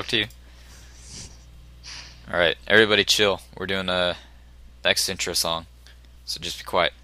talk to you. All right, everybody, chill. We're doing a next intro song, so just be quiet.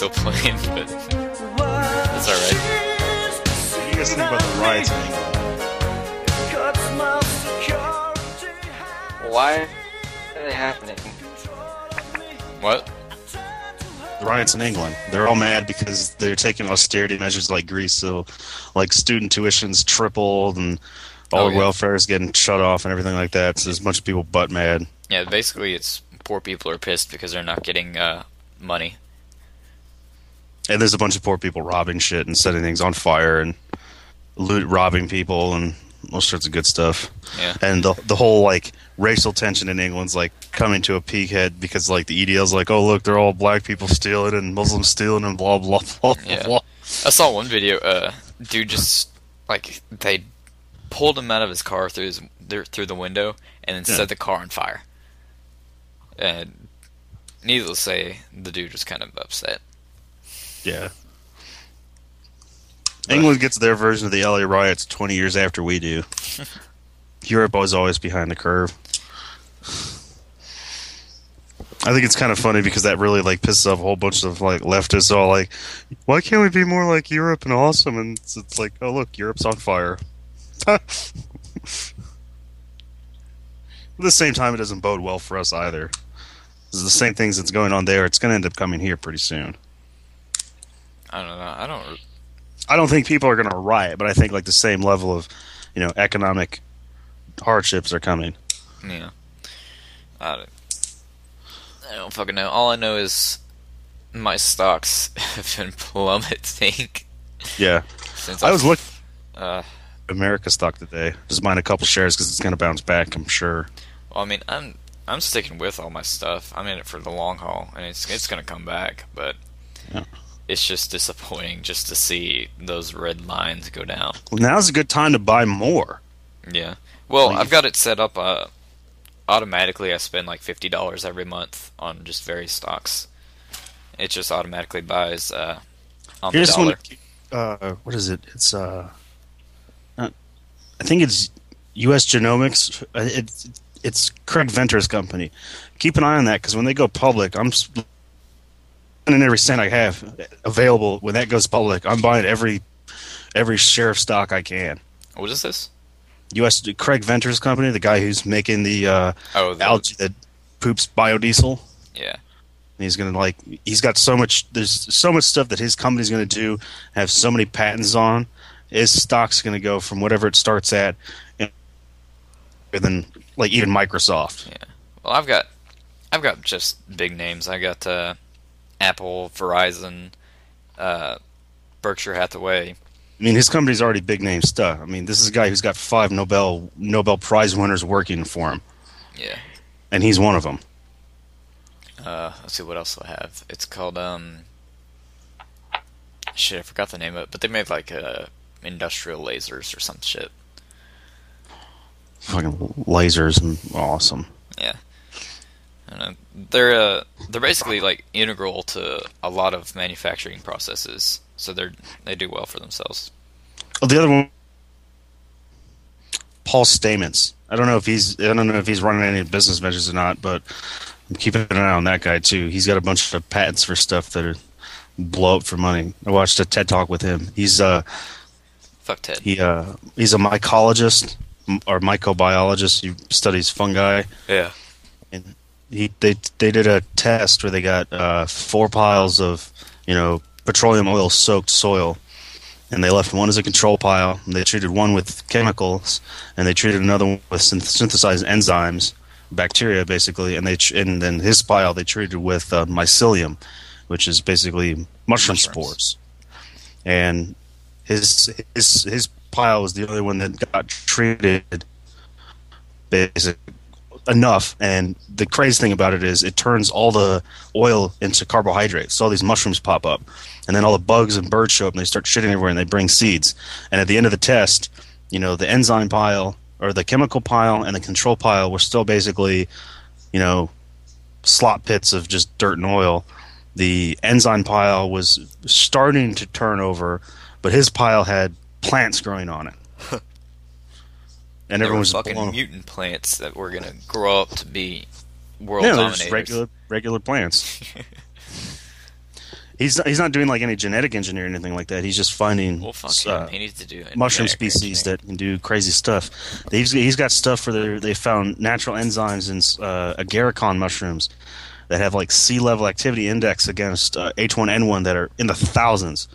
Still playing, but That's alright. What do you guys think about the riots in England? Why are they happening? what? The riots in England. They're all mad because they're taking austerity measures like Greece. So, like student tuition's tripled and all Oh, the yeah. welfare is getting shut off and everything like that. So there's a bunch of people butt mad. Yeah, basically, it's poor people are pissed because they're not getting uh, money. And there's a bunch of poor people robbing shit and setting things on fire and loot, robbing people and all sorts of good stuff. Yeah. And the the whole like racial tension in England's like coming to a peak head because like the EDL's like, oh look, they're all black people stealing and Muslims stealing and blah blah blah blah. Yeah. blah. I saw one video. Uh, dude just like they pulled him out of his car through his through the window and then Yeah. set the car on fire. And needless to say, the dude was kind of upset. Yeah. England gets their version of the LA riots 20 years after we do. Europe was always behind the curve. I think it's kind of funny because that really like pisses off a whole bunch of like leftists. All like, why can't we be more like Europe and awesome? And it's, it's like, oh look, Europe's on fire. At the same time, it doesn't bode well for us either. 'Cause the same things that's going on there. It's going to end up coming here pretty soon. I don't know. I don't. I don't think people are going to riot, but I think like the same level of, you know, economic hardships are coming. Yeah. I don't, I don't fucking know. All I know is my stocks have been plummeting Yeah, since I was looking Uh, America stock today. Just buying a couple shares because it's going to bounce back. I'm sure. well, I mean, I'm I'm sticking with all my stuff. I'm in it for the long haul, and it's it's gonna come back. But Yeah. It's just disappointing just to see those red lines go down. Well, now's a good time to buy more. Yeah. Well, I've got it set up. Uh, automatically, I spend like fifty dollars every month on just various stocks. It just automatically buys uh, on the Here's dollar. one. Uh, what is it? It's uh, uh, I think it's U.S. Genomics. Uh, It's it's Craig Venter's company. Keep an eye on that because when they go public, I'm spending every cent I have available. When that goes public, I'm buying every every share of stock I can. What is this? U.S. Craig Venter's company, the guy who's making the uh, Oh, the, algae that poops biodiesel. Yeah. And he's gonna like he's got so much there's so much stuff that his company's gonna do have so many patents on his stock's gonna go from whatever it starts at and than like even Microsoft. Yeah. Well, I've got, I've got just big names. I got uh, Apple, Verizon, uh, Berkshire Hathaway. I mean his company's already big name stuff. I mean this is a guy who's got five Nobel Nobel Prize winners working for him, Yeah. and he's one of them. Uh, let's see what else I have. It's called um. Shit, I forgot the name of it, but they made like uh, industrial lasers or some shit. Fucking lasers awesome. Yeah. Know. They're uh, they're basically like integral to a lot of manufacturing processes, so they're they do well for themselves. Oh, the other one, Paul Stamets. I don't know if he's I don't know if he's running any business ventures or not, but I'm keeping an eye on that guy too. He's got a bunch of patents for stuff that are blow up for money. I watched a TED talk with him. He's uh Fuck Ted. he uh he's a mycologist, or mycobiologist. He studies fungi. Yeah. and he they they did a test where they got uh, four piles of you know petroleum oil soaked soil, and they left one as a control pile. And they treated one with chemicals, and they treated another one with synth- synthesized enzymes, bacteria basically. And they tr- and then his pile they treated with uh, mycelium, which is basically mushroom Mushrooms. spores. And his his his pile was the only one that got treated basic enough. And the crazy thing about it is it turns all the oil into carbohydrates. So all these mushrooms pop up. And then all the bugs and birds show up and they start shitting everywhere and they bring seeds. And at the end of the test you know the enzyme pile or the chemical pile and the control pile were still basically you know slot pits of just dirt and oil. The enzyme pile was starting to turn over but his pile had plants growing on it and There everyone were was fucking mutant plants that were gonna grow up to be world yeah, they're dominators. just regular regular plants. he's not, he's not doing like any genetic engineering or anything like that. He's just finding Well, fuck uh. He needs to do mushroom species that can do crazy stuff. He's he's got stuff for the they found natural enzymes in uh, agarikon mushrooms that have like sea level activity index against uh, H1N1 that are in the thousands,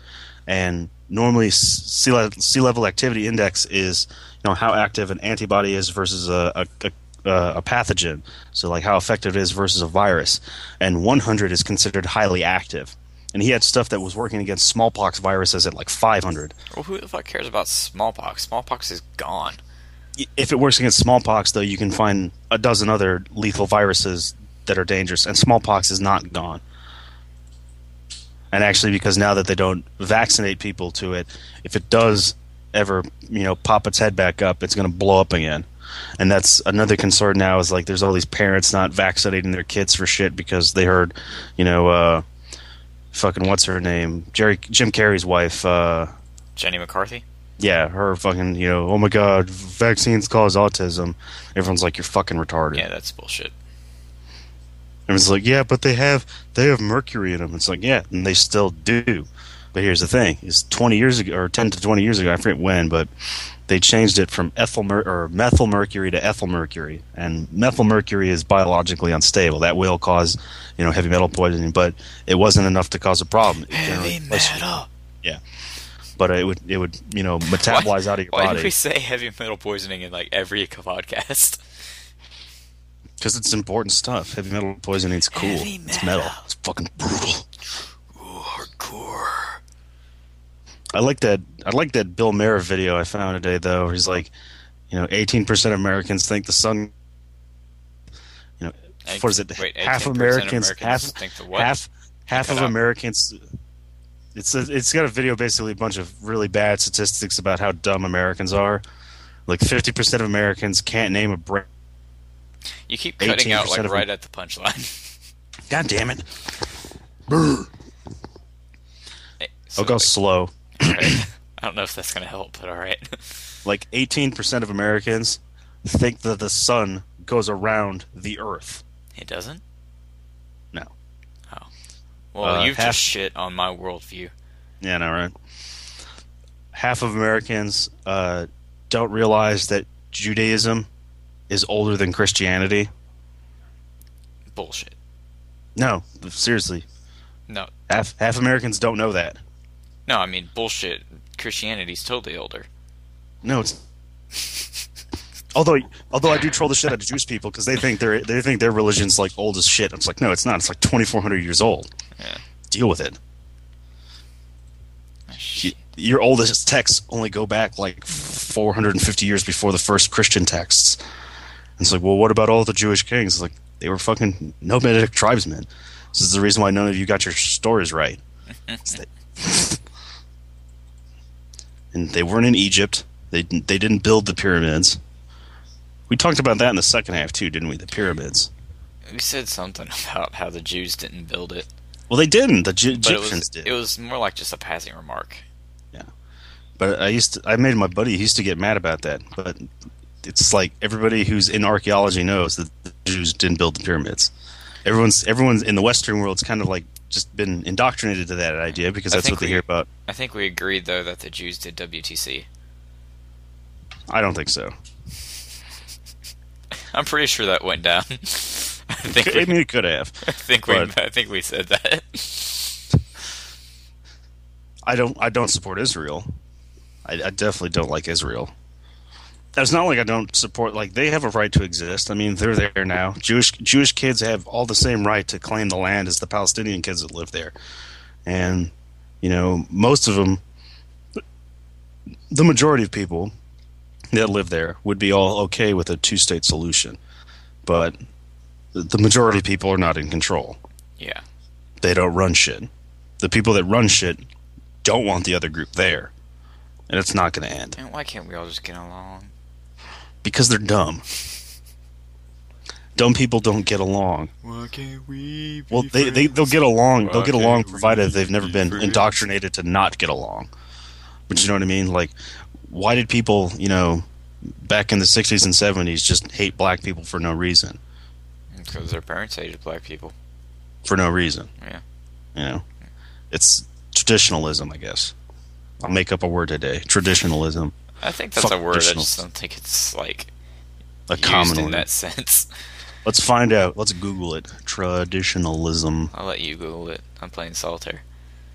and normally sea level, sea level activity index is you know how active an antibody is versus a, a, a, a pathogen. So like how effective it is versus a virus, and 100 is considered highly active. And he had stuff that was working against smallpox viruses at like 500. Well, who the fuck cares about smallpox? Smallpox is gone. if it works against smallpox, though, you can find a dozen other lethal viruses that are dangerous, and smallpox is not gone. And actually, because now that they don't vaccinate people to it, if it does ever, you know, pop its head back up, it's going to blow up again. And that's another concern now. Is like there's all these parents not vaccinating their kids for shit because they heard, you know, uh, fucking what's her name, Jerry Jim Carrey's wife. Uh, Jenny McCarthy. yeah, her fucking, you know, oh my god, vaccines cause autism. Everyone's like, you're fucking retarded. Yeah, that's bullshit. Everyone's like, yeah, but they have they have mercury in them. It's like, yeah, and they still do. But here's the thing: is 20 years ago, or 10 to 20 years ago, I forget when, but they changed it from ethyl mer- or methyl mercury to ethyl mercury, and methyl mercury is biologically unstable. That will cause, you know, heavy metal poisoning, but it wasn't enough to cause a problem. Heavy metal. Yeah but it would it would you know metabolize out of your Why body. Why do we say heavy metal poisoning in like every podcast? Because it's important stuff. Heavy metal poisoning is cool. Heavy It's metal. metal. It's fucking brutal. Ooh, hardcore. I like that. I like that Bill Maher video I found today, though. Where he's like, you know, eighteen percent of Americans think the sun. You know, what is it? Wait, half Americans, Americans half, think the what? half, half Cut of. Americans. It's a, it's got a video basically a bunch of really bad statistics about how dumb Americans are. Like fifty percent of Americans can't name a brand. You keep cutting out like right at the punchline. God damn it! Eh, so, I'll go slow. alright. I don't know if that's gonna help, but all right. Like eighteen percent of Americans think that the sun goes around the Earth. It doesn't. No. Oh. Well, Uh, you've half- just shit on my worldview. Yeah, no, right. Half of Americans uh, don't realize that Judaism is older than Christianity. Bullshit. No, seriously, No, half half Americans don't know that. no. I mean, bullshit. Christianity's totally older. No, it's. although, although I do troll the shit out of Jewish people because they think their they think their religion's like old as shit. It's like no, it's not. It's like twenty four hundred years old. Yeah. Deal with it. Ah, Y- shit. Your oldest texts only go back like 450 years before the first Christian texts. And it's like, well, what about all the Jewish kings? It's like, they were fucking nomadic tribesmen. This is the reason why none of you got your stories right. And they weren't in Egypt. They didn't- they didn't build the pyramids. We talked about that in the second half too, didn't we? The pyramids. We said something about how the Jews didn't build it, Well, they didn't. The Gy- but it Egyptians was did. it was more like just a passing remark. Yeah, but I used to, I made my buddy he used to get mad about that. But it's like everybody who's in archaeology knows that the Jews didn't build the pyramids. Everyone's everyone's in the Western world's kind of like just been indoctrinated to that idea because that's what they we- hear about. I think we agreed though that the Jews did WTC. I don't think so. I'm pretty sure that went down. I think I we, mean, it could have. I think we, I think we said that. I don't. I don't support Israel. I, I definitely don't like Israel. It's not like I don't support. Like they have a right to exist. I mean, they're there now. Jewish Jewish kids have all the same right to claim the land as the Palestinian kids that live there, and you know most of them, the majority of people that live there would be all okay with a two-state solution, but the majority of people are not in control Yeah. they don't run shit. The people that run shit don't want the other group there. And it's not going to end Man, why can't we all just get along? Because they're dumb. Dumb people don't get along. Why can't we? Well, they, they they'll get along. They'll get along provided they've never be been friends? indoctrinated to not get along. But you know what I mean? Like, why did people, you know, back in the '60s and '70s just hate black people for no reason? Because their parents hated black people. For no reason. Yeah. You know, it's traditionalism, I guess. I'll make up a word today. Traditionalism. I think that's a word. I just don't think it's like A used common in word. that sense. Let's find out. Let's Google it. Traditionalism. I'll let you Google it. I'm playing solitaire.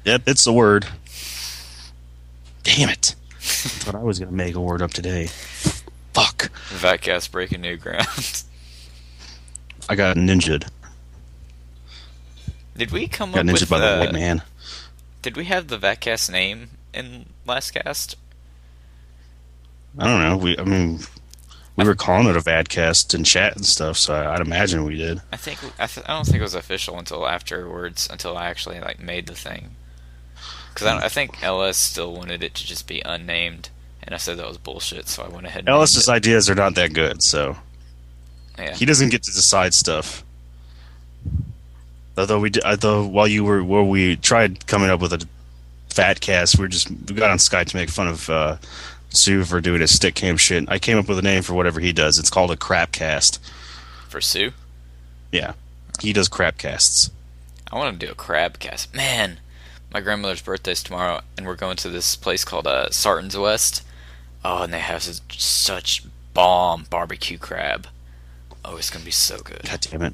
Yep, it's a word. Damn it. I thought I was going to make a word up today. Fuck. Vatcast breaking new ground. I got ninja'd. Did we come Got up with by the uh, white man. Did we have the Vatcast name in last cast? I don't know. We, I mean, we were calling it a Vatcast and chat and stuff, so I, I'd imagine we did. I think I, th- I don't think it was official until afterwards, until I actually like made the thing. Because I, I think LS still wanted it to just be unnamed, and I said that was bullshit, so I went ahead. and Ellis's ideas are not that good, so yeah. he doesn't get to decide stuff. Although we, did, although while you were, where we tried coming up with a fat cast, we were just we got on Skype to make fun of uh, Sue for doing his stick cam shit. I came up with a name for whatever he does. It's called a crap cast. for Sue. Yeah, he does crap casts. I want to do a crab cast. Man, my grandmother's birthday's tomorrow, and we're going to this place called uh, Sarton's West. Oh, and they have s- such bomb barbecue crab. Oh, it's gonna be so good. God damn it!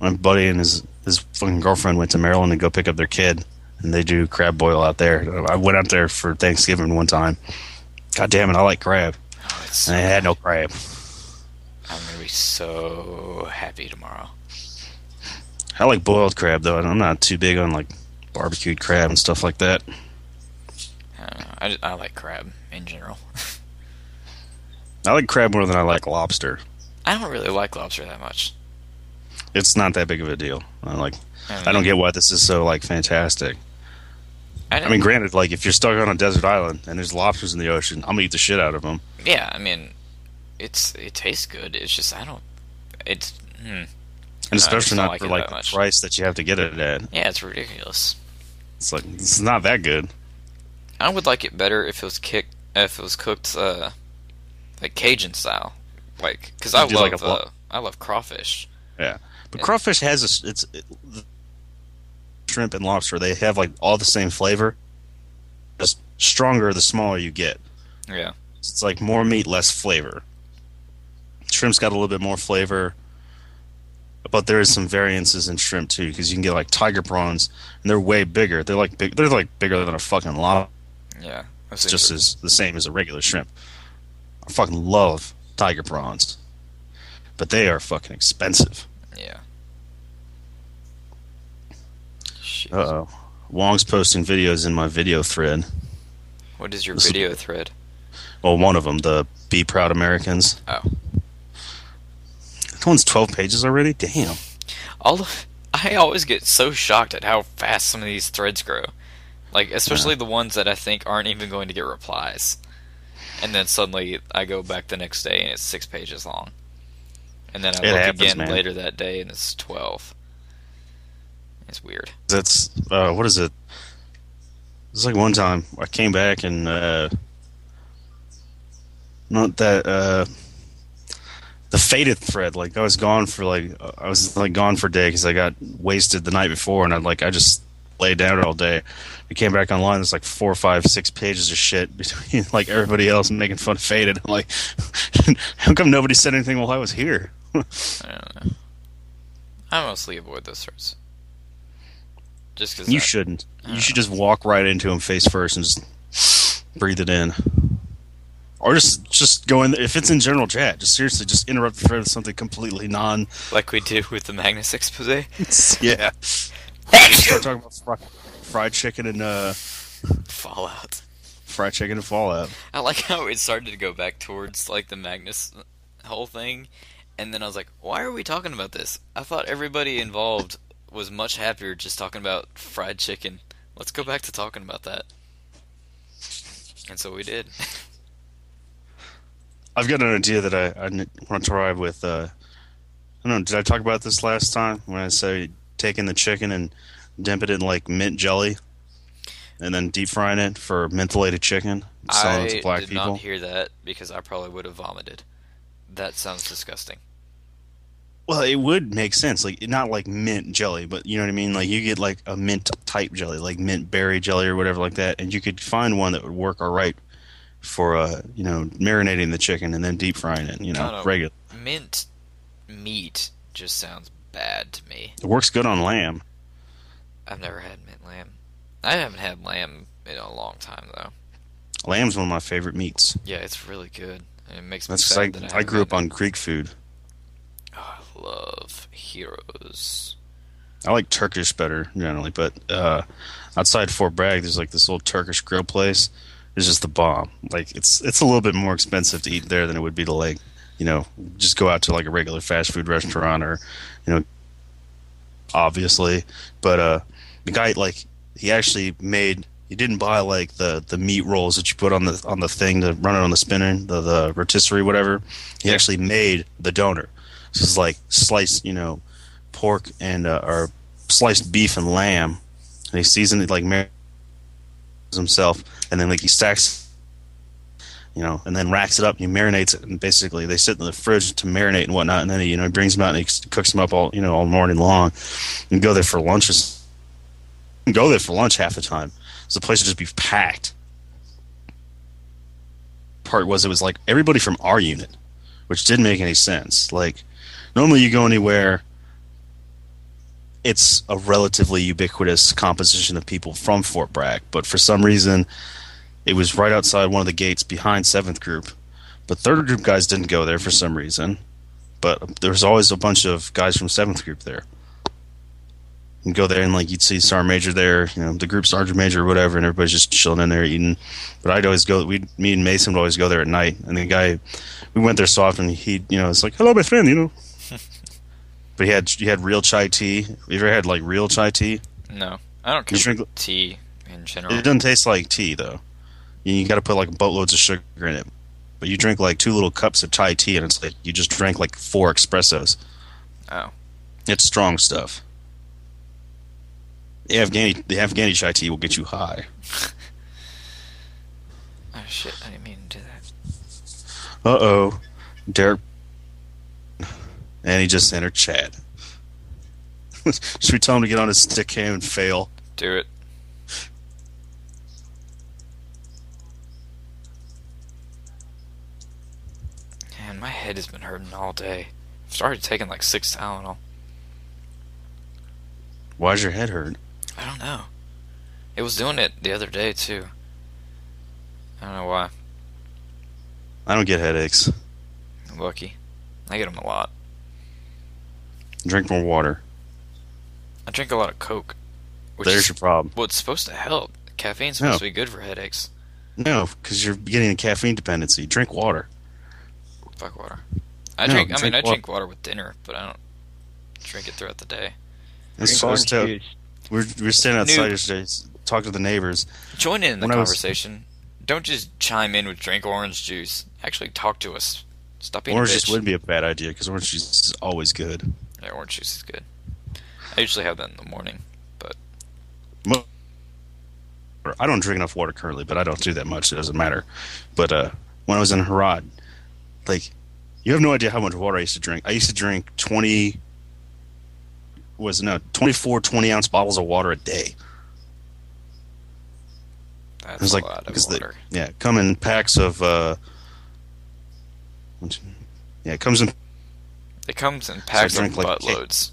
My buddy and his his fucking girlfriend went to Maryland to go pick up their kid, and they do crab boil out there. I went out there for Thanksgiving one time. God damn it! I like crab, Oh, and I had no crab. I'm gonna be so happy tomorrow. I like boiled crab though, and I'm not too big on like barbecued crab and stuff like that. I don't know. I, just- I like crab in general. I like crab more than I like lobster. I don't really like lobster that much. It's not that big of a deal. I like. I don't get why this is so like fantastic. I, I mean, granted, like if you're stuck on a desert island and there's lobsters in the ocean, I'm gonna eat the shit out of them. yeah. I mean, it's it tastes good. It's just I don't. It's hmm. And I especially don't like for like the much. price that you have to get it at. yeah, it's ridiculous. It's like it's not that good. I would like it better if it was kicked if it was cooked uh, like Cajun style, like because I love like uh, I love crawfish. Yeah, but Yeah. crawfish has a it's it, shrimp and lobster. They have like all the same flavor. Just stronger the smaller you get. Yeah, It's like more meat, less flavor. Shrimp's got a little bit more flavor, but there is some variances in shrimp too because you can get like tiger prawns and they're way bigger. They're like big. They're like bigger than a fucking lobster. yeah. It's just as the same as a regular shrimp. I fucking love tiger prawns, but they are fucking expensive. yeah. Uh oh. Wong's posting videos in my video thread. What is your this is- video thread? Well, one of them, the Be Proud Americans. Oh. That one's 12 pages already? Damn. All of, I always get so shocked at how fast some of these threads grow. Like especially the ones that I think aren't even going to get replies. And then suddenly I go back the next day and it's six pages long. And then I It look happens, again man. later that day and it's twelve. It's weird. That's, uh, what is it? It's like one time I came back and, uh, not that, uh, the faded thread. Like I was gone for like, I was like gone for a day because I got wasted the night before and I like, I just laid down all day. We came back online. There's like four, five, six pages of shit between like everybody else making fun of Faded. I'm like, how come nobody said anything while I was here? I don't know. I mostly avoid those threads. Just because You shouldn't. You should just walk right into him face first and just breathe it in. Or just just go in. If it's in general chat, just seriously, just interrupt the thread with something completely non. like we did with the Magnus expose. Yeah. Start talking about fri- fried chicken and uh, Fallout. fried chicken and Fallout. I like how it started to go back towards like the Magnus whole thing, and then I was like, why are we talking about this? I thought everybody involved was much happier just talking about fried chicken. Let's go back to talking about that. And so we did. I've got an idea that I, I want to try with. Uh, I don't know. Did I talk about this last time when I say taking the chicken and dip it in like mint jelly, and then deep frying it for mentholated chicken, selling it I to black did people? not hear that because I probably would have vomited. That sounds disgusting. Well, it would make sense. Like not like mint jelly, but you know what I mean. Like you get like a mint type jelly, like mint berry jelly or whatever like that, and you could find one that would work all right for uh you know marinating the chicken and then deep frying it. You know, regular. Mint meat just sounds bad to me. It works good on lamb. I've never had mint lamb. I haven't had lamb in a long time though. Lamb's one of my favorite meats. Yeah, it's really good. And it makes me That's sad that I, I grew up on Greek food. Love heroes. I like Turkish better generally, but uh, outside Fort Bragg, there's like this little Turkish grill place. It's just the bomb. Like it's it's a little bit more expensive to eat there than it would be to like you know just go out to like a regular fast food restaurant or you know obviously. But uh, the guy like he actually made. He didn't buy like the, the meat rolls that you put on the on the thing to run it on the spinner, the the rotisserie, whatever. He actually made the doner. This is like sliced, you know, pork and uh, or sliced beef and lamb, and he seasoned it like himself, and then like he stacks, you know, and then racks it up. And he marinates it, and basically they sit in the fridge to marinate and whatnot, and then he you know he brings them out and he cooks them up all you know all morning long, and go there for lunch. or Go there for lunch half the time. So the place would just be packed. Part was it was like everybody from our unit, which didn't make any sense. Like normally you go anywhere it's a relatively ubiquitous composition of people from Fort Bragg, but for some reason, it was right outside one of the gates behind Seventh Group. But Third Group guys didn't go there for some reason. But there was always a bunch of guys from Seventh Group there. You go there and like you'd see Sergeant Major there, you know, the group Sergeant Major or whatever, and everybody's just chilling in there eating. But I'd always go. We, me and Mason would always go there at night, and the guy, we went there so often. He, you know, it's like, "Hello, my friend," you know. But he had he had real chai tea. You ever had like real chai tea? No, I don't care drink- tea in general. It doesn't taste like tea though. You, you got to put like boatloads of sugar in it. But you drink like two little cups of chai tea, and it's like you just drank like four espressos. Oh. It's strong stuff. The Afghani the Afghani chai tea will get you high. Oh shit! I didn't mean to do that. Uh oh, Derek, and he just entered chat. Should we tell him to get on his stick cam and fail? Do it. Man, my head has been hurting all day. I've started taking like six Tylenol. Why's your head hurt? I don't know. It was doing it the other day too. I don't know why. I don't get headaches. I'm lucky. I get them a lot. Drink more water. I drink a lot of Coke. Which There's is your problem. Well, it's supposed to help. Caffeine's supposed No. to be good for headaches. No, because you're getting a caffeine dependency. Drink water. Fuck water. I No, drink. I mean, drink I drink water with dinner, but I don't drink it throughout the day. That's Drink so orange juice. We're we're standing outside Noob. yesterday, talking to the neighbors. Join in the When I was- conversation. Don't just chime in with drink orange juice. Actually, talk to us. Stop being Orange a juice bitch. would be a bad idea because orange juice is always good. Yeah, orange juice is good. I usually have that in the morning. But I don't drink enough water currently, but I don't do that much. It doesn't matter. But uh, when I was in Harad, like, you have no idea how much water I used to drink. I used to drink 20, was it, no, 24 20 ounce bottles of water a day. That's There's a like lot of because they water. yeah come in packs of uh, yeah it comes in It comes in packs drink of like buttloads.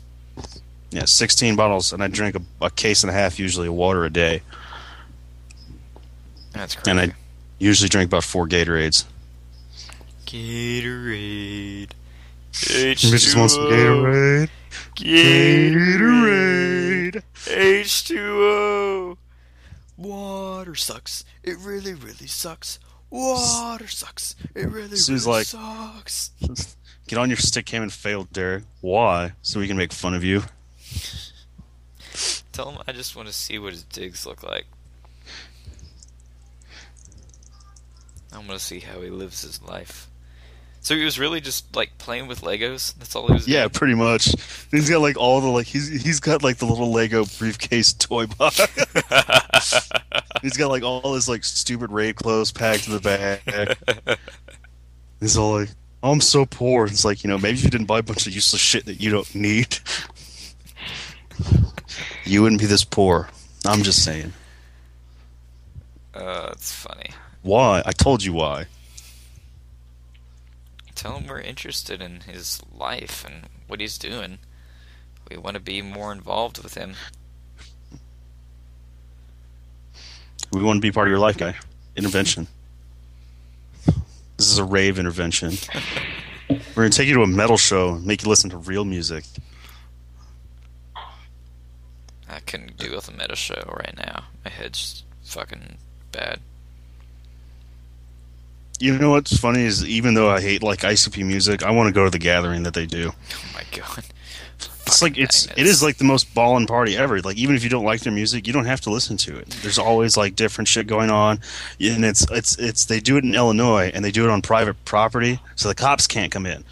yeah 16 bottles and I drink a, a case and a half usually of water a day That's crazy. and I usually drink about four Gatorades. Gatorade. Bitches want some Gatorade. Gatorade. H2O. Water sucks. It really, really sucks. Water sucks. It really, Sue's really like- sucks. Get on your stick cam and fail, Derek. Why? So we can make fun of you. Tell him I just want to see what his digs look like. I want to see how he lives his life. So he was really just like playing with Legos. That's all he was. Yeah, doing? pretty much. He's got like all the like he's he's got like the little Lego briefcase toy box. he's got like all his like stupid raid clothes packed in the back. He's all like, "I'm so poor." It's like you know maybe you didn't buy a bunch of useless shit that you don't need, you wouldn't be this poor. I'm just saying. uh, it's funny. Why? I told you why. Tell him we're interested in his life and what he's doing. We want to be more involved with him. We want to be part of your life, guy. Intervention. This is a rave intervention. We're gonna take you to a metal show and make you listen to real music. I couldn't do with a metal show right now. My head's fucking bad. You know what's funny is even though I hate like ICP music, I want to go to the gathering that they do. Oh my god. It's like it's it is like the most ballin' party ever. Like even if you don't like their music, you don't have to listen to it. There's always like different shit going on, and it's it's it's they do it in Illinois and they do it on private property, so the cops can't come in.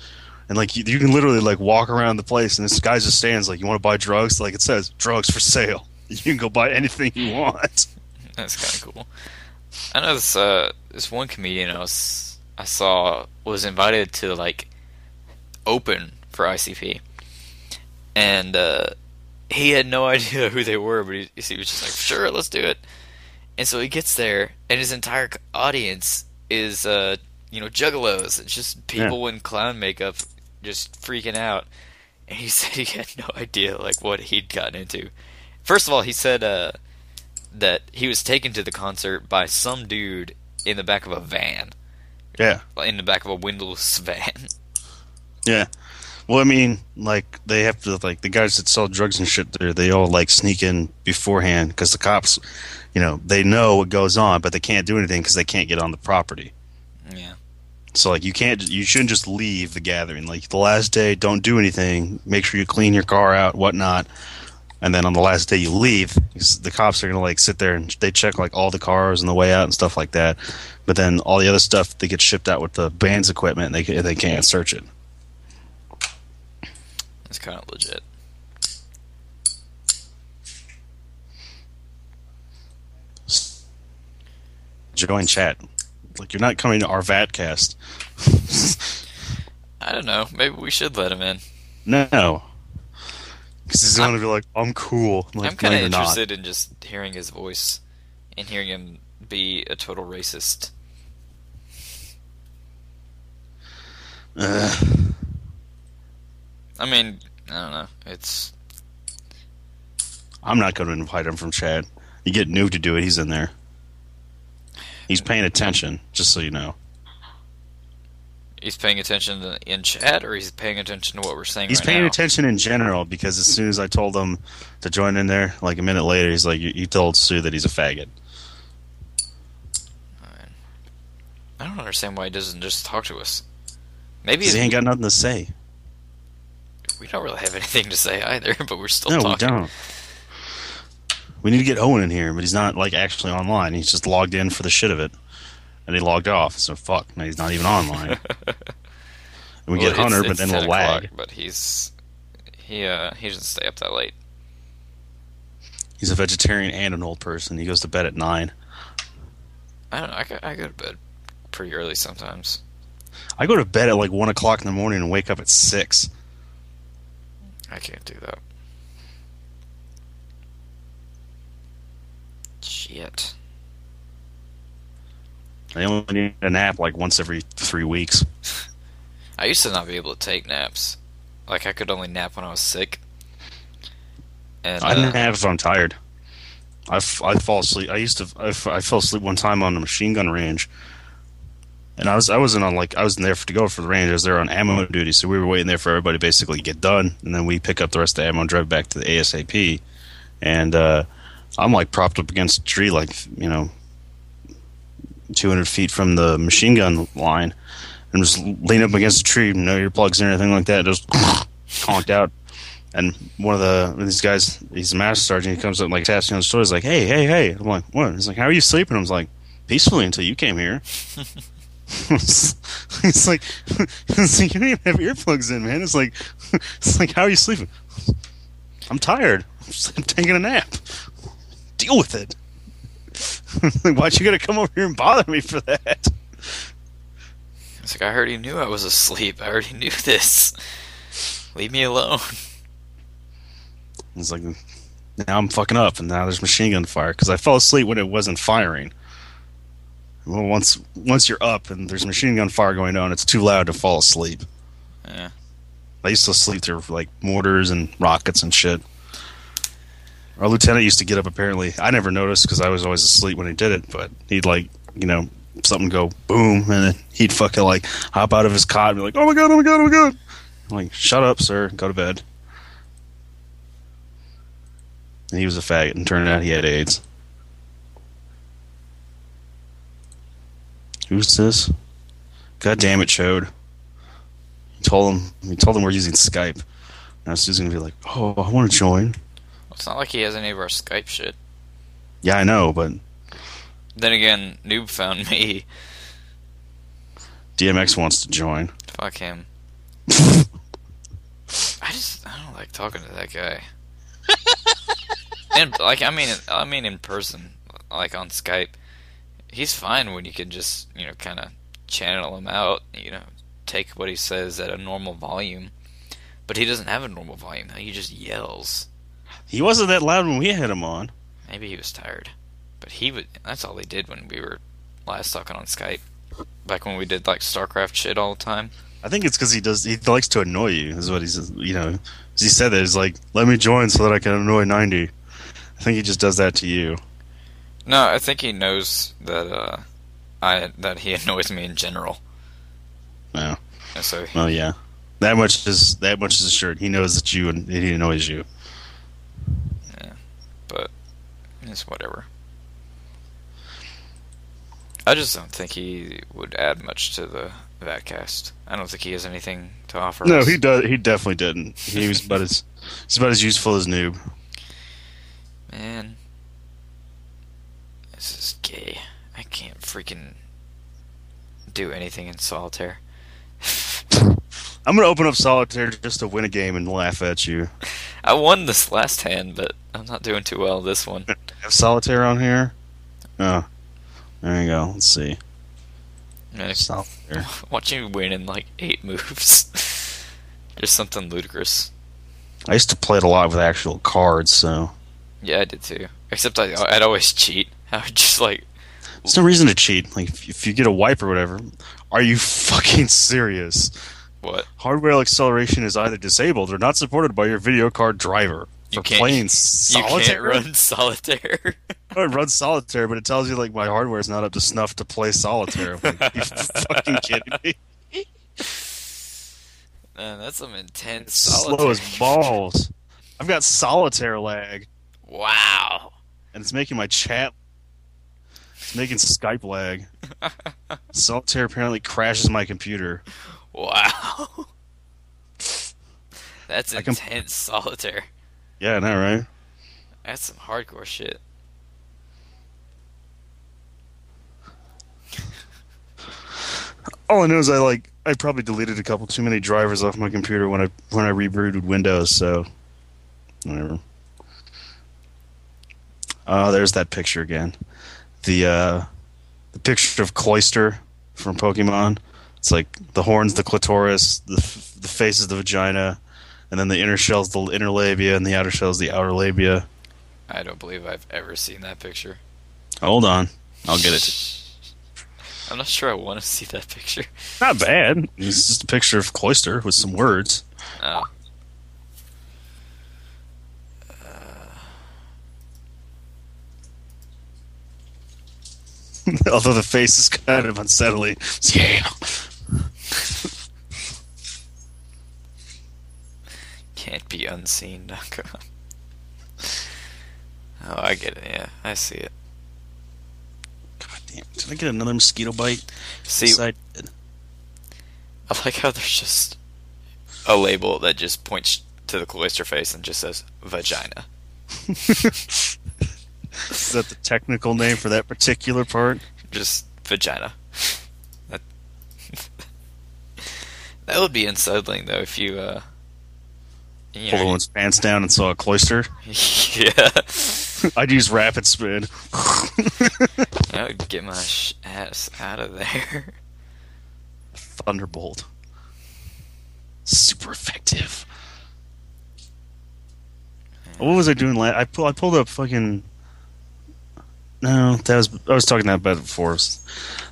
And like you, you can literally like walk around the place, and this guy just stands like, "You want to buy drugs?" Like it says, "Drugs for sale." You can go buy anything you want. That's kind of cool. I know this uh this one comedian I was I saw was invited to like open for ICP, and uh, he had no idea who they were, but he, he was just like, "Sure, let's do it." And so he gets there, and his entire audience is uh you know juggalos. It's just people in clown makeup just freaking out. And he said he had no idea like what he'd gotten into. First of all, he said uh that he was taken to the concert by some dude in the back of a van, Yeah, in the back of a windowless van. yeah. Well, I mean, like they have to like the guys that sell drugs and shit. There, they all like sneak in beforehand because the cops, you know, they know what goes on, but they can't do anything because they can't get on the property. Yeah, So like you can't, you shouldn't just leave the gathering. Like the last day, don't do anything. Make sure you clean your car out, whatnot. And then on the last day you leave, the cops are gonna like sit there and they check like all the cars on the way out and stuff like that. But then all the other stuff they get shipped out with the band's equipment. And they they can't search it. It's kind of legit. Join chat. Like you're not coming to our Vatcast. I don't know. Maybe we should let him in. no. Because he's gonna be like, I'm cool. like, I'm kind of you're not. interested in just hearing his voice and hearing him be a total racist. Uh, I mean, I don't know. It's I'm not going to invite him from chat. You get Noob to do it. He's in there. He's paying attention, just so you know. he's paying attention in chat, or he's paying attention to what we're saying. He's right paying now? attention in general because as soon as I told him to join in there, like a minute later, he's like, "You, you told Sue that he's a faggot." I don't understand why he doesn't just talk to us. Maybe he ain't got nothing to say. We don't really have anything to say either, but we're still no, talking. we don't. We need to get Owen in here, but he's not like actually online. He's just logged in for the shit of it, and he logged off. So fuck. Now he's not even online. And we Well, get Hunter, it's- but it's then 10 we'll lag. But he's he uh he doesn't stay up that late. He's a vegetarian and an old person. He goes to bed at nine. I don't know. I go, I go to bed pretty early sometimes. I go to bed at like one o'clock in the morning and wake up at six. I can't do that. Shit. I only need a nap like once every three weeks. I used to not be able to take naps. Like I could only nap when I was sick. And I uh, didn't have if I'm tired. I, f- I fall asleep. I used to. I, f- I fell asleep one time on a machine gun range, and I was I wasn't on like I wasn't there for, to go for the range. I was there on ammo duty, so we were waiting there for everybody to basically get done, and then we pick up the rest of the ammo and drive back to the ASAP. And uh, I'm like propped up against a tree, like you know, 200 feet from the machine gun line, and just lean up against a tree, no earplugs or anything like that, just conked out. And one of the these guys, he's a master sergeant. He comes up and like taps me on the shoulder. He's like, "Hey, hey, hey!" I'm like, "What?" He's like, "How are you sleeping?" I was like, "Peacefully until you came here." he's like, "He's like, you don't even have earplugs in, man." It's like, it's like, how are you sleeping? I'm tired. I'm, I'm taking a nap. Deal with it. like, why'd you gotta come over here and bother me for that? it's like I already knew I was asleep. I already knew this. Leave me alone. It's like now I'm fucking up, and now there's machine gun fire because I fell asleep when it wasn't firing. Well, once once you're up and there's machine gun fire going on, it's too loud to fall asleep. Yeah. I used to sleep through like mortars and rockets and shit. Our lieutenant used to get up. Apparently, I never noticed because I was always asleep when he did it. But he'd like, you know, something go boom, and then he'd fucking like hop out of his cot and be like, "Oh my god, oh my god, oh my god!" I'm like, "Shut up, sir. Go to bed." And he was a faggot, and turned out he had AIDS. Who's this? God damn it, Chode. He told him. He told him we're using Skype. Now Sue's gonna be like, "Oh, I want to join." It's not like he has any of our Skype shit. Yeah, I know, but Then again, Noob found me. DMX wants to join. Fuck him. I just I don't like talking to that guy. and like I mean I mean in person, like on Skype, he's fine when you can just you know kind of channel him out. You know, take what he says at a normal volume. But he doesn't have a normal volume. He just yells. He wasn't that loud when we had him on. Maybe he was tired. But he would. That's all he did when we were last talking on Skype. Back when we did like StarCraft shit all the time. I think it's because he does. He likes to annoy you. Is what he's. You know, he said that he's like, "Let me join so that I can annoy 90." I think he just does that to you. No, I think he knows that uh, I that he annoys me in general. No. And so Well, yeah. That much is that much is assured. He knows that you and he annoys you. Yeah, but it's whatever. I just don't think he would add much to the that cast. I don't think he has anything to offer. No, us. he does. He definitely didn't. He was about as he's about as useful as noob. Man, this is gay. I can't freaking do anything in solitaire. I'm gonna open up solitaire just to win a game and laugh at you. I won this last hand, but I'm not doing too well this one. Have solitaire on here? Oh, there you go. Let's see. Solitaire. watch you win in like eight moves. Just something ludicrous. I used to play it a lot with actual cards, so Yeah, I did too. Except I, I'd always cheat. I would just like, there's no reason to cheat. Like if, if you get a wipe or whatever, are you fucking serious? what? Hardware acceleration is either disabled or not supported by your video card driver. You For can't- playing You solitaire, can't run solitaire. It runs solitaire, but it tells you like my hardware is not up to snuff to play solitaire. Like, you fucking kidding me? Man, that's some intense Slow as balls. I've got solitaire lag, Wow. and it's making my chat. It's making Skype lag. Solitaire apparently crashes my computer. Wow. That's I can- intense solitaire. Yeah, I know, right? That's some hardcore shit. All I know is I like I probably deleted a couple too many drivers off my computer when I when I rebooted Windows. So whatever. Oh, there's that picture again. The uh, the picture of Cloyster from Pokemon. It's like the horns, the clitoris, the f- the face is the vagina, and then the inner shell's the inner labia, and the outer shell's the outer labia. I don't believe I've ever seen that picture. Hold on, I'll get it. I'm not sure I want to see that picture. Not bad. It's just a picture of Cloyster with some words. Oh. Although the face is kind of unsettling. Yeah. Can't be unseen.com. Oh, I get it. Yeah, I see it. God damn. Did I get another mosquito bite? See, Yes, I did. I like how there's just a label that just points to the Cloyster face and just says vagina. Is that the technical name for that particular part? Just vagina. that, that would be unsettling though if you uh you Pull know, one's pants down and saw a Cloyster. yeah. I'd use rapid spin. I would get my sh- ass out of there. Thunderbolt. Super effective. What was I doing last? I pull, I pulled up fucking. No, that was I was talking about before.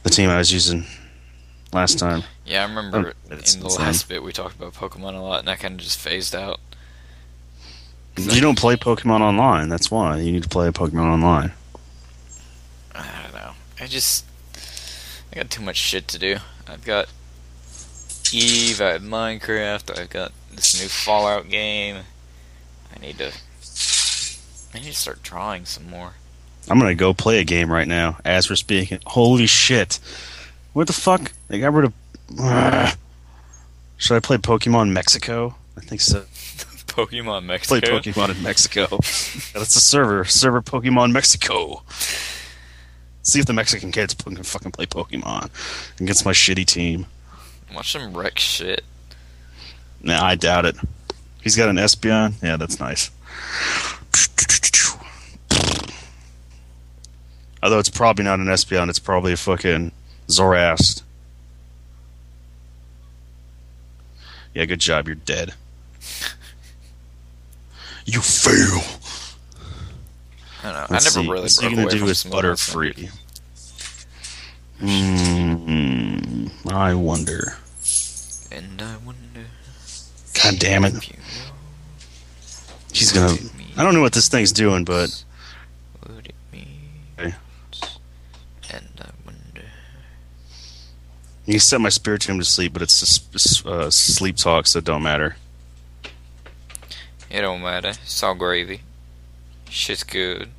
The team I was using last time. Yeah, I remember Oh, in the last bit we talked about Pokemon a lot, and that kind of just phased out. You don't play Pokemon online. That's why you need to play Pokemon online. I don't know. I just I got too much shit to do. I've got Eve, I have Minecraft, I've got this new Fallout game. I need to I need to start drawing some more. I'm gonna go play a game right now as we're speaking. Holy shit! What the fuck? They got rid of. Ugh. Should I play Pokemon Mexico? I think so. Pokemon Mexico. Play Pokemon in Mexico. That's the server. Server Pokemon Mexico. See if the Mexican kids can fucking play Pokemon against my shitty team. Watch them wreck shit. Nah, I doubt it. He's got an Espeon. Yeah, that's nice. Although it's probably not an Espeon, it's probably a fucking Zorast. Yeah, good job. You're dead. You fail. I don't know. Let's I never see. really What's he gonna do Smoke Butterfree? Hmm. I wonder. And I wonder God damn it. He's gonna. what it means. I don't know what this thing's doing, but What it means. Okay. And I wonder. You set my Spiritomb to sleep. But it's uh, sleep talk, so it don't matter. It don't matter. It's all gravy. Shit's good.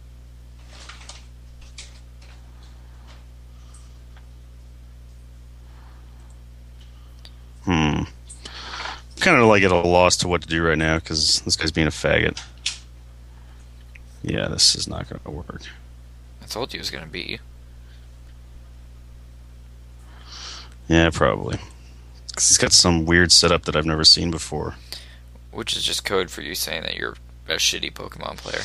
Hmm. Kind of like at a loss to what to do right now because this guy's being a faggot. Yeah, this is not going to work. I told you it was gonna beat you. Yeah, probably. 'Cause he's got some weird setup that I've never seen before. Which is just code for you saying that you're a shitty Pokemon player.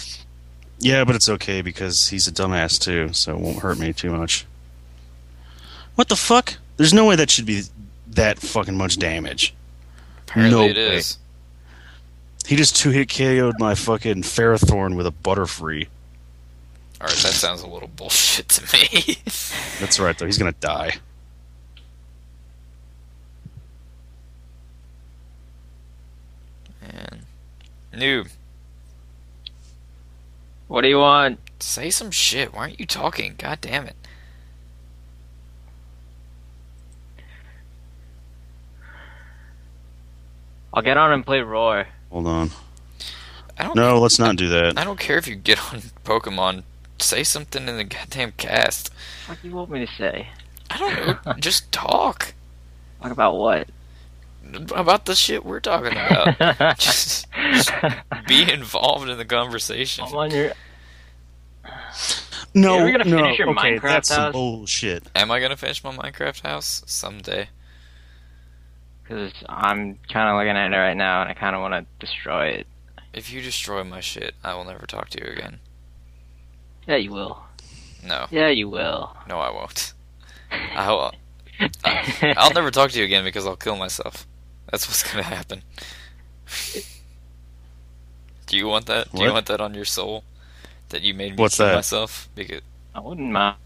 Yeah, but it's okay because he's a dumbass too, so it won't hurt me too much. What the fuck? There's no way that should be that fucking much damage. Apparently No it is. He just two hit KO'd my fucking Ferrothorn with a Butterfree. Alright, that sounds a little bullshit to me. That's right though. He's gonna die. Man. Noob, What do you want? say some shit. Why aren't you talking? God damn it. I'll get on and play Roar. Hold on. I don't No, let's not do that. I don't care if you get on Pokemon. Say something in the goddamn cast. What do you want me to say? I don't know. just talk Talk about what? About the shit we're talking about. just, just be involved in the conversation. I'm on your. No, Yeah, we're gonna no. finish your okay, Minecraft that's some house? bullshit. Am I gonna finish my Minecraft house someday? Because I'm kind of looking at it right now and I kind of want to destroy it. If you destroy my shit, I will never talk to you again. Yeah, you will. No, Yeah, you will. no, I won't. I'll, I'll never talk to you again because I'll kill myself. That's what's gonna happen. Do you want that? Do you want that on your soul? That you made me What's kill that? myself because I wouldn't mind.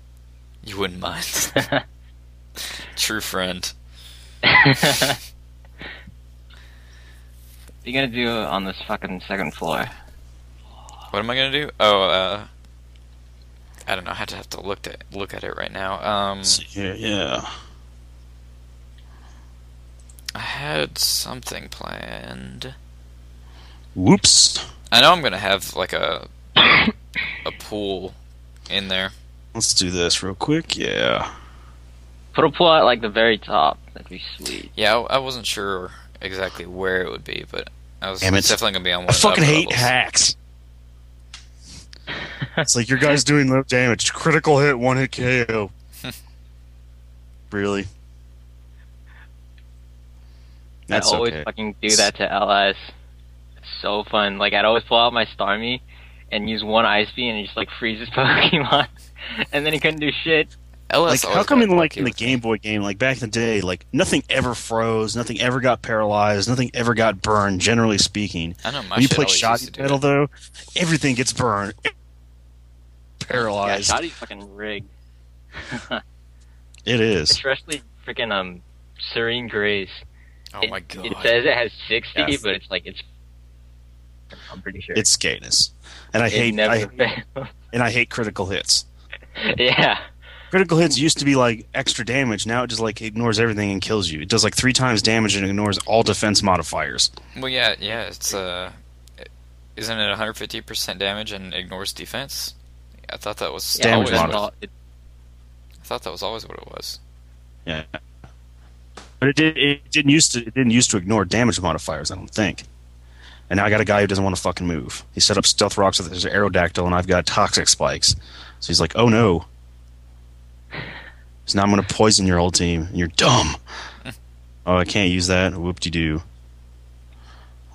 you wouldn't mind. True friend. what you gonna do on this fucking second floor? What am I gonna do? Oh, uh, I don't know. I had to have to look at look at it right now. Um, Let's see here, yeah. I had something planned. Whoops. I know I'm gonna have like a a pool in there. Let's do this real quick. Yeah. Put a pool at like the very top. That'd be sweet. Yeah, I, I wasn't sure exactly where it would be, but I was Damn it. it's definitely gonna be on one. I of the fucking upper hate levels. hacks. It's like your guy's doing low damage. Critical hit, one hit KO. really? That's I always okay. fucking do that to LS. It's so fun. Like I'd always pull out my Starmie and use one Ice Beam and just like freezes Pokemon, and then he couldn't do shit. LS Like, how come in like in the. Game Boy game, like back in the day, like nothing ever froze, nothing ever got paralyzed, nothing ever got burned. Generally speaking, I know my when you play always shot used to do metal though, everything gets burned, paralyzed. Yeah, paralyzed. Shoddy's fucking rigged. it is. Especially freaking um Serene Grace. Oh It- my god! It says it has sixty, Yes. but it's like it's. I'm pretty sure. It's Skatus, and I It hate never I, fails. and I hate critical hits. yeah. Critical hits used to be like extra damage. Now it just like ignores everything and kills you. It does like three times damage and ignores all defense modifiers. Well, yeah, yeah. It's uh, isn't it 150 percent damage and ignores defense? I thought that was Yeah, always. Damage What, mod. I thought that was always what it was. Yeah, but it did. It didn't used to. It didn't used to ignore damage modifiers. I don't think. And now I got a guy who doesn't want to fucking move. He set up stealth rocks with his aerodactyl, and I've got toxic spikes. So he's like, "Oh no." So now I'm going to poison your whole team. And you're dumb. oh, I can't use that. Whoop de doo.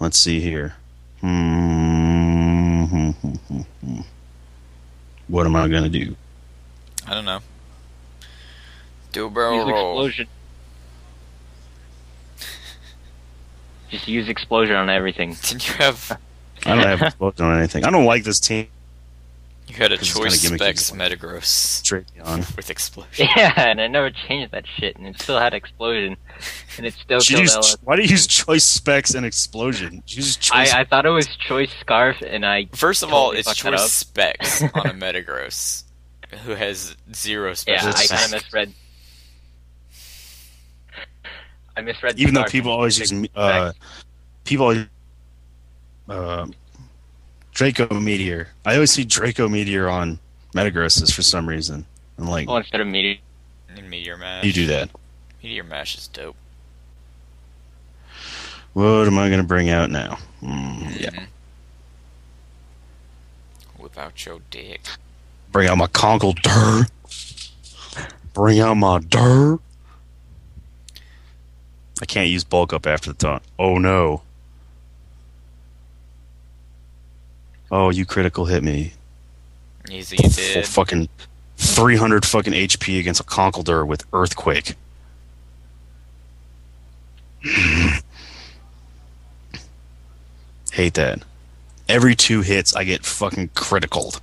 Let's see here. Hmm. What am I going to do? I don't know. Do a barrel roll. explosion. Just use explosion on everything. Did you have? I don't have explosion on anything. I don't like this team. You had a it's kinda choice specs Metagross Straight on. with explosion. Yeah, and I never changed that shit, and it still had explosion, and it still killed use- LS. why do you use choice specs and explosion? Use choice. I, I thought it was choice scarf, and I First of all, it's choice specs on a Metagross who has zero specs. yeah, I kind of misread. I misread. even though people always use uh, people always, uh, Draco Meteor. I always see Draco Meteor on Metagrosses for some reason. I'm like, oh, instead of meteor. Meteor Mash. you do that. Meteor Mash is dope. What am I going to bring out now? Mm, yeah, Mhm. Whip out your dick. bring out my Conkeldurr. Bring out my dur. I can't use bulk up after the taunt. Oh no. Oh, you critical hit me. Easy you Full did. fucking 300 fucking HP against a Conkeldurr with Earthquake. Hate that. Every two hits, I get fucking criticaled.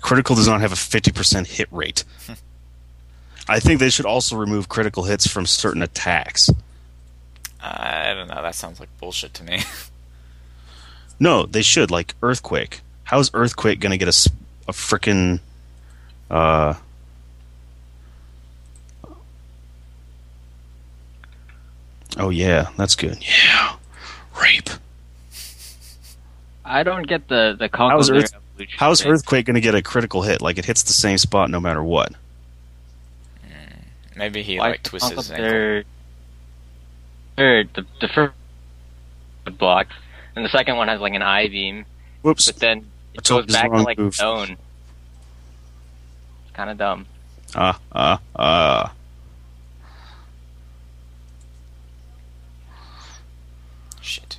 Critical does not have a 50% hit rate. I think they should also remove critical hits from certain attacks. I don't know. That sounds like bullshit to me. No, they should, like Earthquake. How's Earthquake going to get a, s- a frickin' Uh, oh, yeah, that's good. Yeah. Rape. I don't get the the How's Earth- evolution How's. Earthquake going to get a critical hit? Like, it hits the same spot no matter what. Maybe he Why like twists the twisted his ankle. Conkeldurr- Third, the the first block, and the second one has like an I beam, Whoops. but then I it goes back to like move. stone. It's kind of dumb. Ah, ah, ah. Shit.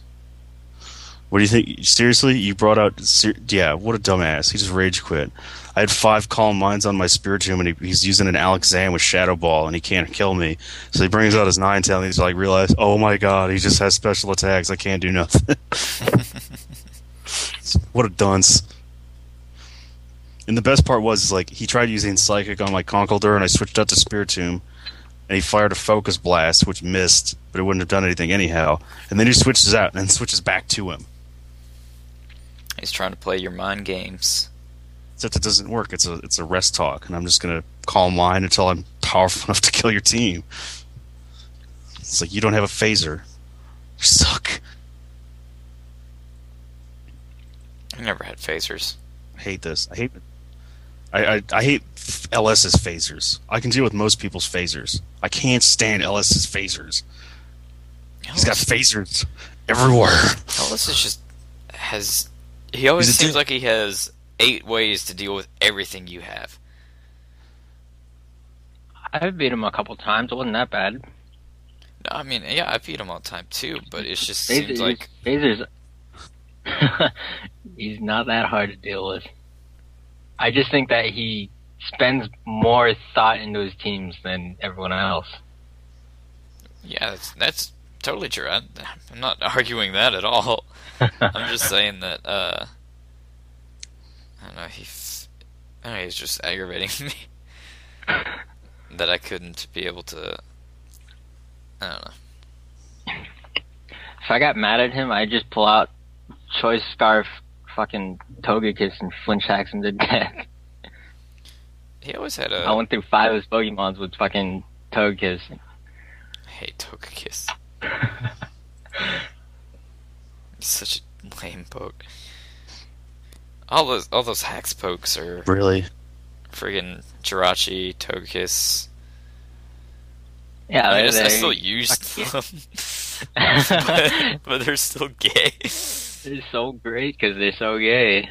What do you think? Seriously? You brought out. Ser- yeah, what a dumbass. He just rage quit. I had five calm minds on my Spiritomb, and he, he's using an Alexan with Shadow Ball, and he can't kill me. So he brings out his nine tail, and he's like, realize, oh my god, he just has special attacks. I can't do nothing. what a dunce. And the best part was, is like, he tried using Psychic on my Conkeldurr, and I switched out to Spiritomb. and he fired a focus blast, which missed, but it wouldn't have done anything anyhow. And then he switches out and switches back to him. He's trying to play your mind games. Except it doesn't work. It's a it's a rest talk, and I'm just gonna calm mind until I'm powerful enough to kill your team. It's like you don't have a phaser. You suck. I never had phasers. I hate this. I hate. I, I I hate LS's phasers. I can deal with most people's phasers. I can't stand LS's phasers. He's got phasers everywhere. LS is just has. He always seems like he has eight ways to deal with everything you have. I've beat him a couple times. It wasn't that bad. No, I mean, yeah, I beat him all the time too, but it just seems like Phaser's he's not that hard to deal with. I just think that he spends more thought into his teams than everyone else. yeah, that's that's totally true. I, I'm not arguing that at all. I'm just saying that uh, I don't know. He, I don't know. He's just aggravating me that I couldn't be able to. I don't know. If I got mad at him, I'd just pull out Choice Scarf, fucking Togekiss, and flinch hacks him to death. He always had a. I went through five of his Pokemons with fucking Togekiss. I hate Togekiss. Such a lame poke. All those all those hacks pokes are Really? friggin' Jirachi, Togekiss. yeah, I, mean, I, they're- I still use fuck them, but, but they're still gay. They're so great because they're so gay.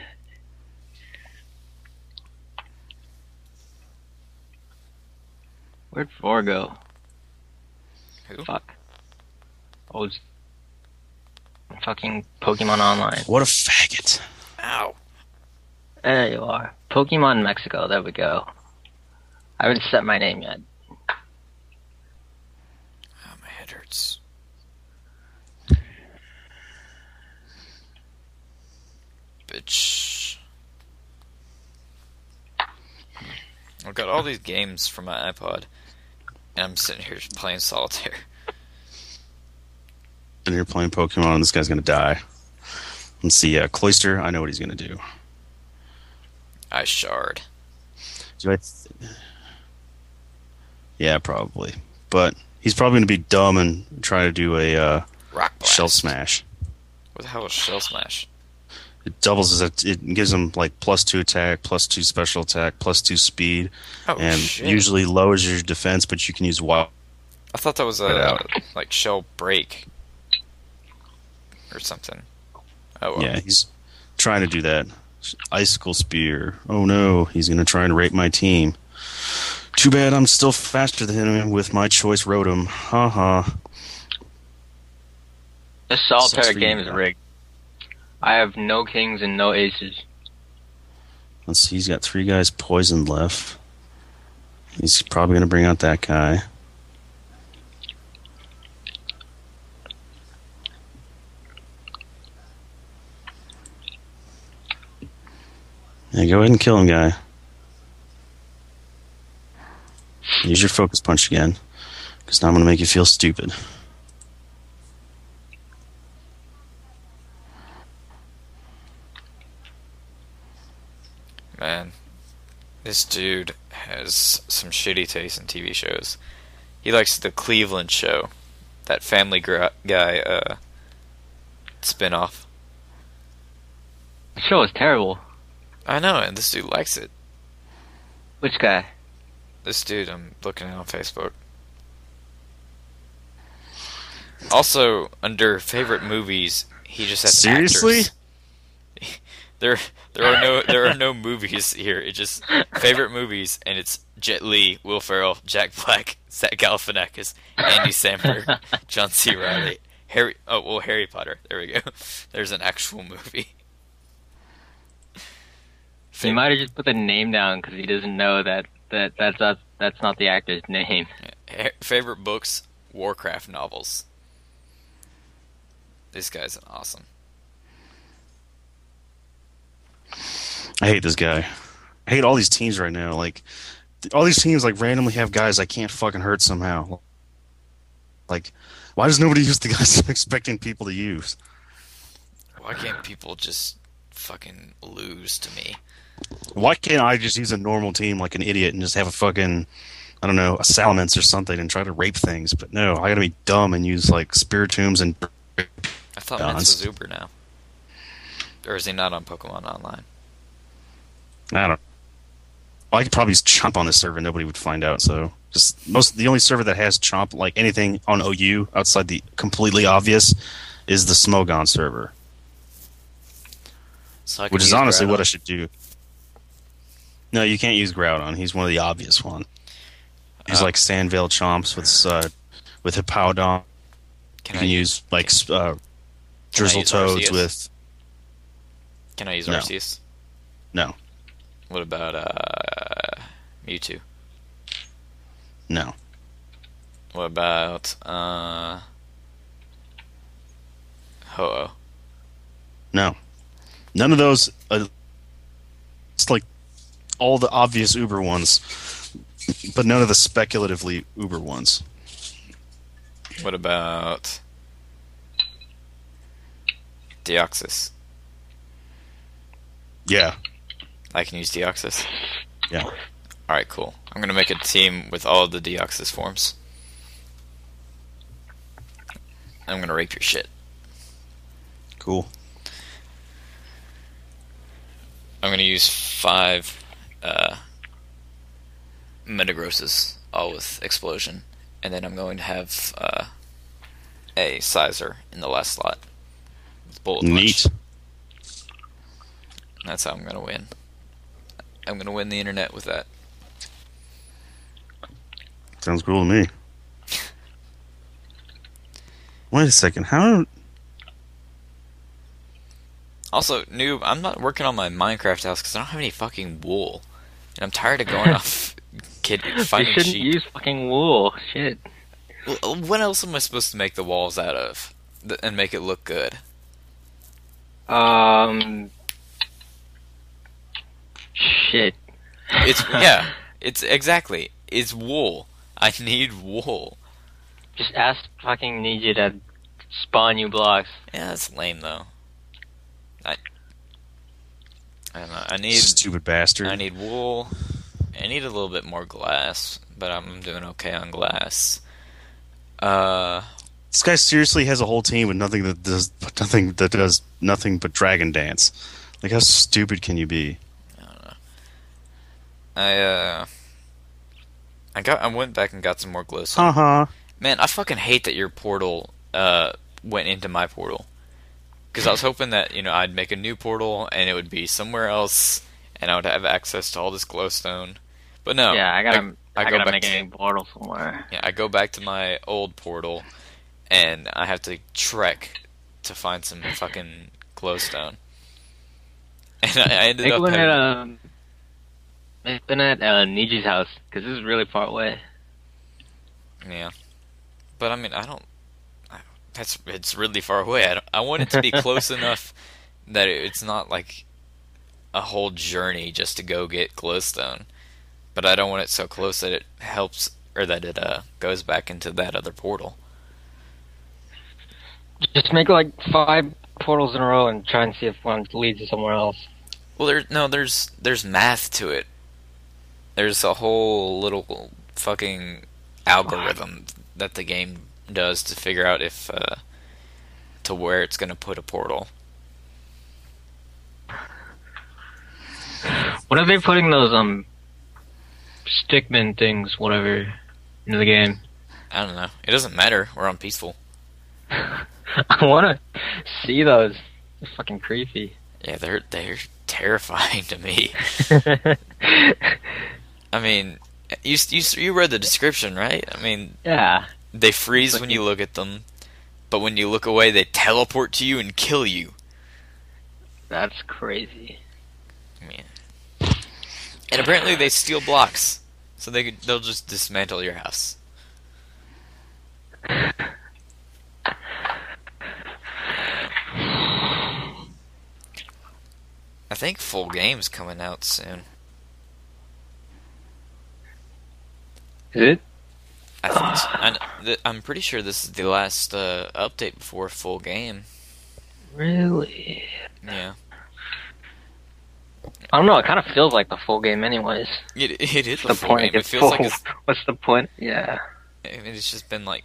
Where'd four go? Who? Fuck. Oh, fucking Pokemon Online. What a faggot. Ow. There you are. Pokemon Mexico. There we go. I haven't set my name yet. Oh, my head hurts. Bitch. I've got all these games for my iPod, and I'm sitting here just playing solitaire. And you're playing Pokemon, and this guy's gonna die. Let's see. Uh, Cloyster. I know what he's gonna do. I shard. Do I yeah, probably. But he's probably gonna be dumb and try to do a uh, Rock blast. shell smash. What the hell is shell smash? It doubles his. It gives him like plus two attack, plus two special attack, plus two speed, Oh and shit! usually lowers your defense. But you can use wild. I thought that was a like shell break or something. Oh well. Yeah, he's trying to do that. Icicle spear. Oh no, he's gonna try and rape my team. Too bad I'm still faster than him with my choice Rotom. Ha ha. This solitaire game is rigged. I have no kings and no aces. Let's see, he's got three guys poisoned left. He's probably gonna bring out that guy. Yeah, go ahead and kill him, guy. Use your focus punch again, because now I'm gonna make you feel stupid. Man, this dude has some shitty taste in TV shows. He likes the Cleveland Show, that Family Gra- Guy uh, spin-off. The show is terrible. I know, and this dude likes it. Which guy? This dude, I'm looking at on Facebook. Also, under favorite movies, he just has Seriously? actors. There, there are no, there are no movies here. It just favorite movies, and it's Jet Li, Will Ferrell, Jack Black, Zach Galifianakis, Andy Samberg, John C. Reilly, Harry. Oh well, Harry Potter. There we go. There's an actual movie. He might have just put the name down because he doesn't know that, that that's not that's not the actor's name. Favorite books: Warcraft novels. This guy's awesome. I hate this guy. I hate all these teams right now. Like all these teams like randomly have guys I can't fucking hurt somehow. Like, why does nobody use the guys I'm expecting people to use? Why can't people just fucking lose to me? Why can't I just use a normal team like an idiot and just have a fucking, I don't know, a Salamence or something and try to rape things? But no, I gotta be dumb and use like Spiritombs and. I thought Mintz was Uber now. Or is he not on Pokemon Online? I don't. I could probably just chomp on this server. Nobody would find out. So just most the only server that has chomp like anything on OU outside the completely obvious is the Smogon server, So which is honestly what I should do. No, you can't use Groudon. He's one of the obvious one. He's Uh, like Sandvale chomps with uh, with Hippowdon. Can you I use like s- uh, Drizzle Toads with Can I use No. Arceus? no, What about uh Mewtwo? no. What about uh Ho-Oh? No, none of those. Uh, it's like all the obvious Uber ones, but none of the speculatively Uber ones. What about Deoxys? Yeah, I can use Deoxys. yeah. Alright, cool. I'm gonna make a team with all the Deoxys forms. I'm gonna rape your shit. Cool. I'm gonna use five uh, Metagrosses, all with explosion, and then I'm going to have uh, a Scizor in the last slot. With bullet punch. Neat. That's how I'm gonna win. I'm gonna win the internet with that. Sounds cool to me. Wait a second. How? Also, noob, I'm not working on my Minecraft house because I don't have any fucking wool, and I'm tired of going off kid You shouldn't sheep. use fucking wool. Shit. What else am I supposed to make the walls out of, and make it look good? Um. Shit. It's yeah, it's exactly. It's wool. I need wool. Just ask fucking need you to spawn you blocks. Yeah, that's lame though. I I don't know. I need Stupid bastard. I need wool. I need a little bit more glass, but I'm doing okay on glass. Uh, This guy seriously has a whole team with nothing that does nothing that does nothing but Dragon Dance. Like how stupid can you be? I don't know. I uh, I got I went back and got some more glowstone. Uh huh. Man, I fucking hate that your portal uh went into my portal. Because I was hoping that you know I'd make a new portal and it would be somewhere else, and I would have access to all this glowstone. But no, yeah, I gotta. I I, go gotta back make to- a new portal somewhere. yeah, I go back to my old portal, and I have to trek to find some fucking glowstone. And I, I ended Make up having, at um. Make one at uh, Niji's house because this is really far away. yeah. But I mean, I don't. I, that's it's really far away. I, don't, I want it to be close enough that it, it's not like a whole journey just to go get glowstone. But I don't want it so close that it helps or that it uh goes back into that other portal. Just make like five portals in a row and try and see if one leads to somewhere else. Well, there no, there's there's math to it. There's a whole little fucking algorithm that the game does to figure out if uh, to where it's going to put a portal. What are they putting those um stickman things, whatever, into the game? I don't know. It doesn't matter. We're on peaceful. I want to see those. They're fucking creepy. Yeah, they're they're terrifying to me. I mean, you you you read the description, right? I mean, yeah. They freeze when you look at them, but when you look away, they teleport to you and kill you. That's crazy. And apparently they steal blocks, so they could, they'll just dismantle your house. I think full game's coming out soon. Is it? I think so. I kn- th- I'm pretty sure this is the last uh, update before full game. Really? Yeah, I don't know. It kind of feels like the full game, anyways. it, it is the full point? game. It It feels like it's, What's the point? Yeah. I mean, it's just been like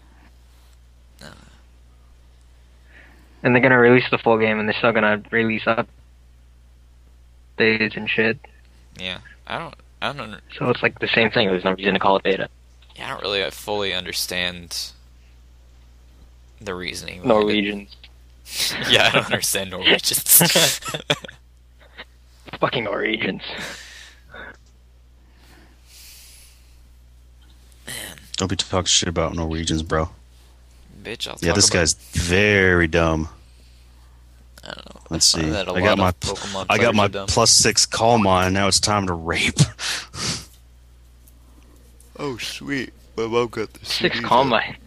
And they're gonna release the full game, and they're still gonna release updates and shit. yeah. I don't I don't So it's like the same thing. There's no reason to call it beta. I don't really uh, fully understand the reasoning. behind it. Norwegians. yeah, I don't understand Norwegians. Fucking Norwegians. Man. Don't be talking shit about Norwegians, bro. Bitch, I'll Yeah, talk this about, guy's very dumb. I don't know. Let's I find see. I a I got my Pokemon I got my plus six calm mind. Now it's time to rape. Oh sweet, my mom got the Six Combine.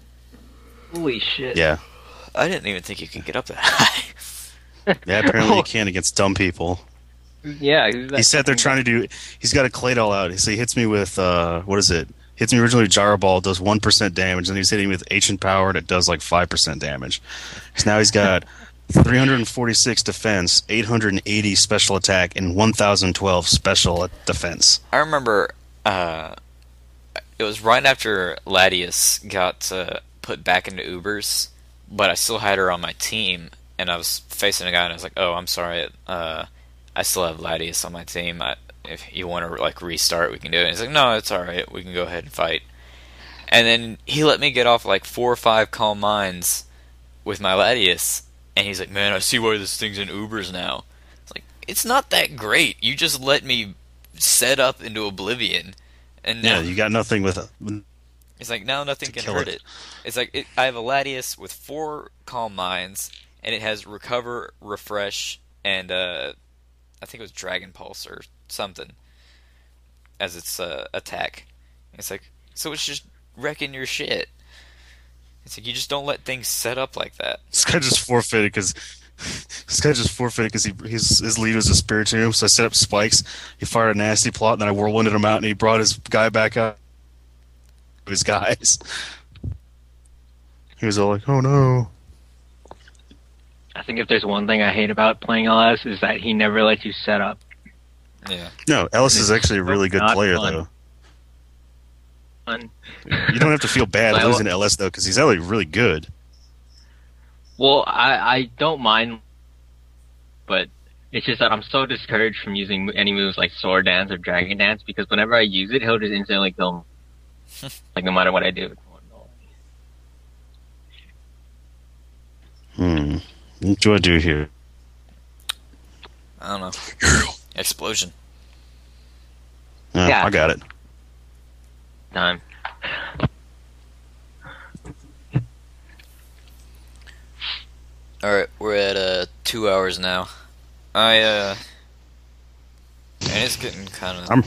Holy shit. yeah, I didn't even think you could get up that high. yeah. Apparently you can against dumb people. Yeah. who's that He sat there fucking trying to do. He's got a Claydol out. So he hits me with uh, what is it? Hits me originally with Gyro Ball, does one percent damage, and he's hitting me with Ancient Power, and it does like five percent damage. So now he's got 346 defense, 880 special attack, and 1012 special defense. I remember uh, it was right after Latias got uh, put back into Ubers, but I still had her on my team, and I was facing a guy, and I was like, "Oh, I'm sorry, uh, I still have Latias on my team. I, if you want to like restart, we can do it." And he's like, "No, it's all right. We can go ahead and fight." And then he let me get off like four or five calm minds with my Latias, and he's like, "Man, I see why this thing's in Ubers now." It's like it's not that great. You just let me set up into oblivion, and now Yeah, you got nothing with. It. It's like now nothing can hurt it. it. It's like it, I have a Latias with four calm minds, and it has recover, refresh, and uh, I think it was Dragon Pulse or something as its uh, attack. It's like so it's just wrecking your shit. It's like you just don't let things set up like that. This guy just forfeited because. This guy just forfeited because he his his lead was a Spiritomb, so I set up spikes. He fired a nasty plot, and then I whirlwinded him out, and he brought his guy back out. His guys. He was all like, "Oh no!" I think if there's one thing I hate about playing LS is that he never lets you set up. Yeah, No, Ellis is actually a really good player, fun. though. Fun. You don't have to feel bad losing to LS though, because he's actually really good. Well, I I don't mind, but it's just that I'm so discouraged from using any moves like Sword Dance or Dragon Dance because whenever I use it, he'll just instantly kill me. like no matter what I do. Hmm. What do I do here? I don't know. Explosion. Yeah, Yeah. I got it. Time. All right, we're at uh two hours now. I uh, and it's getting kind of. I'm-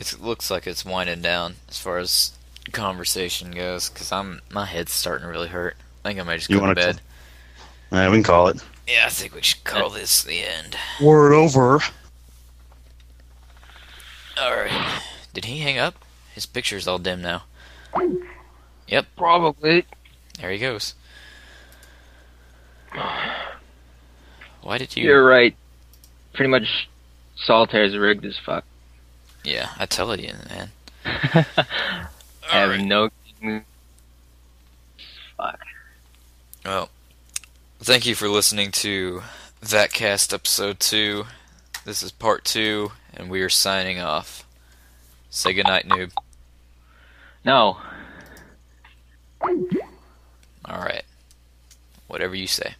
It looks like it's winding down as far as conversation goes, because I'm my head's starting to really hurt. I think I might just You go to wanna bed. Yeah, we can call it. Yeah, I think we should call this the end. Word over. All right. Did he hang up? His picture's all dim now. Yep. Probably. There he goes. Why did you? You're right. Pretty much, Solitaire's rigged as fuck. Yeah, I tell it you, man. I have Alright. no. Fuck. Well, thank you for listening to Vatcast episode two. This is part two, and we are signing off. Say goodnight, noob. No. All right. Whatever you say.